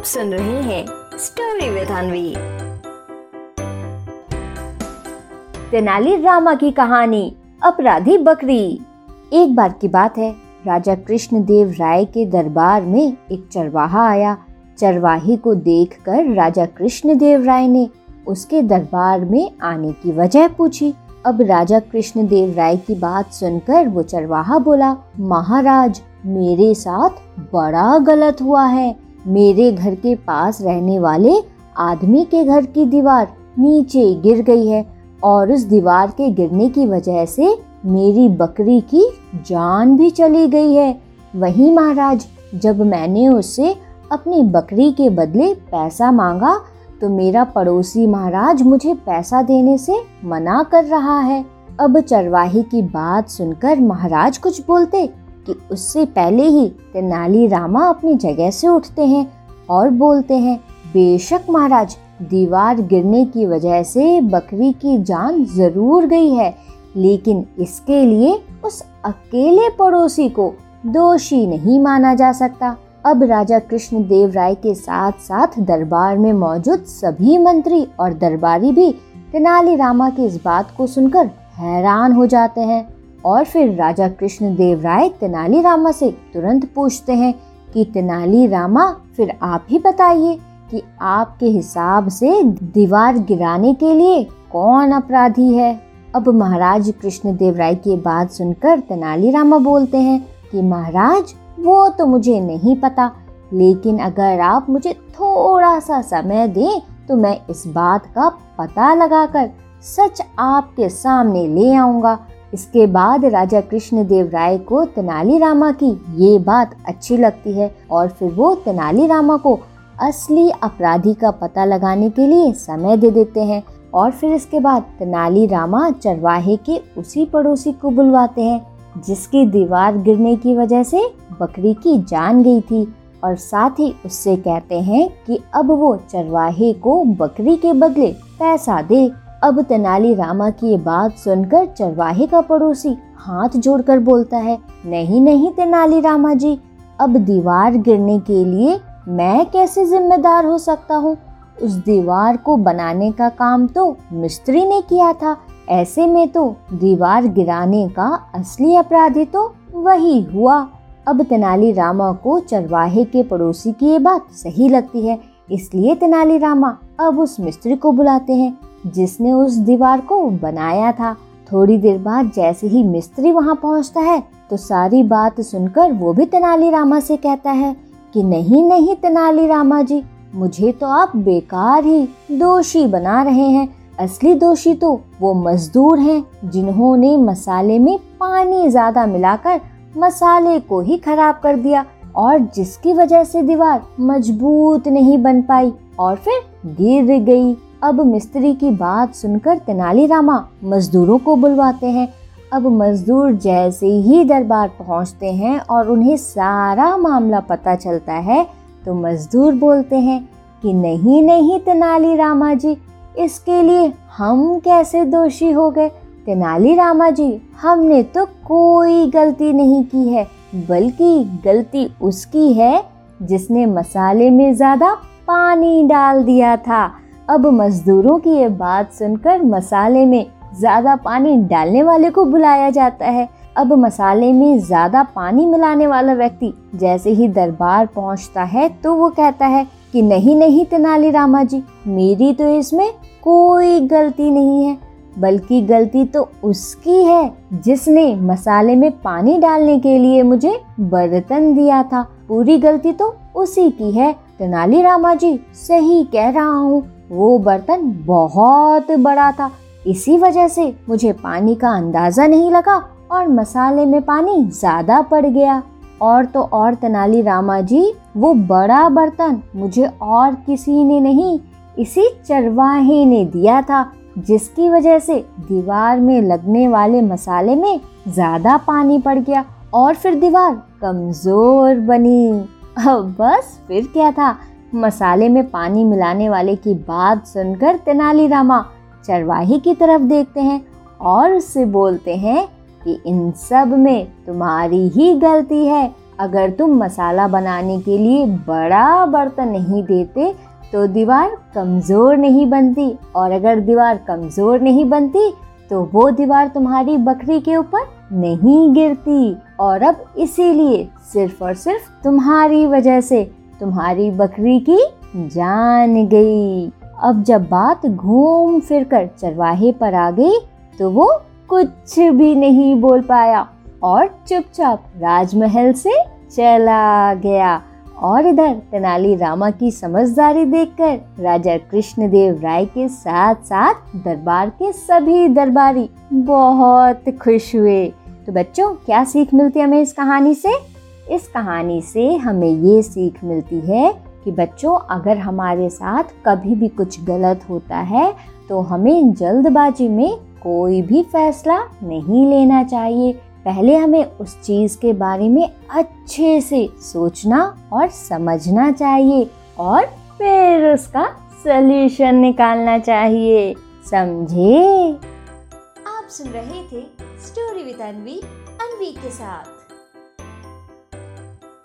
आप सुन रहे हैं स्टोरी विद अनवी तेनाली रामा की कहानी, अपराधी बकरी। एक बार की बात है, राजा कृष्णदेव राय के दरबार में एक चरवाहा आया। चरवाही को देखकर राजा कृष्णदेव राय ने उसके दरबार में आने की वजह पूछी। अब राजा कृष्णदेव राय की बात सुनकर वो चरवाहा बोला, महाराज, मेरे साथ बड़ा गलत हुआ है। मेरे घर के पास रहने वाले आदमी के घर की दीवार नीचे गिर गई है और उस दीवार के गिरने की वजह से मेरी बकरी की जान भी चली गई है। वही महाराज, जब मैंने उससे अपनी बकरी के बदले पैसा मांगा तो मेरा पड़ोसी महाराज मुझे पैसा देने से मना कर रहा है। अब चरवाही की बात सुनकर महाराज कुछ बोलते कि उससे पहले ही तेनाली रामा अपनी जगह से उठते हैं और बोलते हैं, बेशक महाराज, दीवार गिरने की वजह से बकरी की जान ज़रूर गई है, लेकिन इसके लिए उस अकेले पड़ोसी को दोषी नहीं माना जा सकता। अब राजा कृष्ण देव राय के साथ साथ दरबार में मौजूद सभी मंत्री और दरबारी भी तेनाली रामा की इस बात को सुनकर हैरान हो जाते हैं। और फिर राजा कृष्ण देव राय तेनाली रामा से तुरंत पूछते हैं कि तेनाली रामा, फिर आप ही बताइए कि आपके हिसाब से दीवार गिराने के लिए कौन अपराधी है? अब महाराज कृष्ण देव राय की बात सुनकर तेनाली रामा बोलते हैं कि महाराज, वो तो मुझे नहीं पता, लेकिन अगर आप मुझे थोड़ा सा समय दें तो मैं इस बात का पता लगाकर सच आपके सामने ले आऊँगा। इसके बाद राजा कृष्ण देव राय को तेनालीरामा की ये बात अच्छी लगती है और फिर वो तेनालीरामा को असली अपराधी का पता लगाने के लिए समय दे देते हैं और फिर इसके बाद तेनालीरामा चरवाहे के उसी पड़ोसी को बुलवाते हैं, जिसकी दीवार गिरने की वजह से बकरी की जान गई थी। और साथ ही उससे कहते हैं कि अब वो चरवाहे को बकरी के बदले पैसा दे अब तेनाली रामा की ये बात सुनकर चरवाहे का पड़ोसी हाथ जोड़कर बोलता है, नहीं नहीं तेनाली रामा जी, अब दीवार गिरने के लिए मैं कैसे जिम्मेदार हो सकता हूँ? उस दीवार को बनाने का काम तो मिस्त्री ने किया था, ऐसे में तो दीवार गिराने का असली अपराधी तो वही हुआ। अब तेनाली रामा को चरवाहे के पड़ोसी की ये बात सही लगती है, इसलिए तेनाली रामा अब उस मिस्त्री को बुलाते हैं। जिसने उस दीवार को बनाया था। थोड़ी देर बाद जैसे ही मिस्त्री वहाँ पहुँचता है तो सारी बात सुनकर वो भी तेनाली रामा से कहता है कि, नहीं नहीं तेनाली रामा जी, मुझे तो आप बेकार ही दोषी बना रहे हैं। असली दोषी तो वो मजदूर हैं, जिन्होंने मसाले में पानी ज़्यादा मिलाकर मसाले को ही खराब कर दिया और जिसकी वजह से दीवार मज़बूत नहीं बन पाई और फिर गिर गई। अब मिस्त्री की बात सुनकर तेनालीरामा मजदूरों को बुलवाते हैं। अब मजदूर जैसे ही दरबार पहुँचते हैं और उन्हें सारा मामला पता चलता है तो मजदूर बोलते हैं कि नहीं नहीं तेनाली रामा जी, इसके लिए हम कैसे दोषी हो गए? तेनाली रामा जी, हमने तो कोई गलती नहीं की है, बल्कि गलती उसकी है जिसने मसाले में ज़्यादा पानी डाल दिया था। अब मजदूरों की ये बात सुनकर मसाले में ज़्यादा पानी डालने वाले को बुलाया जाता है। अब मसाले में ज़्यादा पानी मिलाने वाला व्यक्ति जैसे ही दरबार पहुँचता है तो वो कहता है कि नहीं नहीं तेनाली रामा जी, मेरी तो इसमें कोई गलती नहीं है, बल्कि गलती तो उसकी है जिसने मसाले में पानी डालने के लिए मुझे बर्तन दिया था। पूरी गलती तो उसी की है। तेनाली रामा जी, सही कह रहा हूँ। वो बर्तन बहुत बड़ा था। इसी वजह से मुझे पानी का अंदाज़ा नहीं लगा और मसाले में पानी ज़्यादा पड़ गया। और तो और तेनाली रामा जी, वो बड़ा बर्तन मुझे और किसी ने नहीं, इसी चरवाहे ने दिया था, जिसकी वजह से दीवार में लगने वाले मसाले में ज़्यादा पानी पड़ गया और फिर दीवार कमज़ोर बनी। अब बस फिर क्या था? मसाले में पानी मिलाने वाले की बात सुनकर तेनालीरामा चरवाही की तरफ़ देखते हैं और उससे बोलते हैं कि इन सब में तुम्हारी ही गलती है। अगर तुम मसाला बनाने के लिए बड़ा बर्तन नहीं देते तो दीवार कमज़ोर नहीं बनती। और अगर दीवार कमज़ोर नहीं बनती तो वो दीवार तुम्हारी बकरी के ऊपर नहीं गिरती। और अब इसीलिए सिर्फ़ और सिर्फ़ तुम्हारी वजह से तुम्हारी बकरी की जान गई। अब जब बात घूम फिर कर चरवाहे पर आ गई तो वो कुछ भी नहीं बोल पाया और चुपचाप राजमहल से चला गया और इधर तेनाली रामा की समझदारी देखकर राजा कृष्णदेव राय के साथ साथ दरबार के सभी दरबारी बहुत खुश हुए। तो बच्चों, क्या सीख मिलती है हमें इस कहानी से? इस कहानी से हमें ये सीख मिलती है कि बच्चों, अगर हमारे साथ कभी भी कुछ गलत होता है तो हमें जल्दबाजी में कोई भी फैसला नहीं लेना चाहिए। पहले हमें उस चीज़ के बारे में अच्छे से सोचना और समझना चाहिए और फिर उसका सोल्यूशन निकालना चाहिए। समझे? आप सुन रहे थे स्टोरी विद अनवी अनवी के साथ।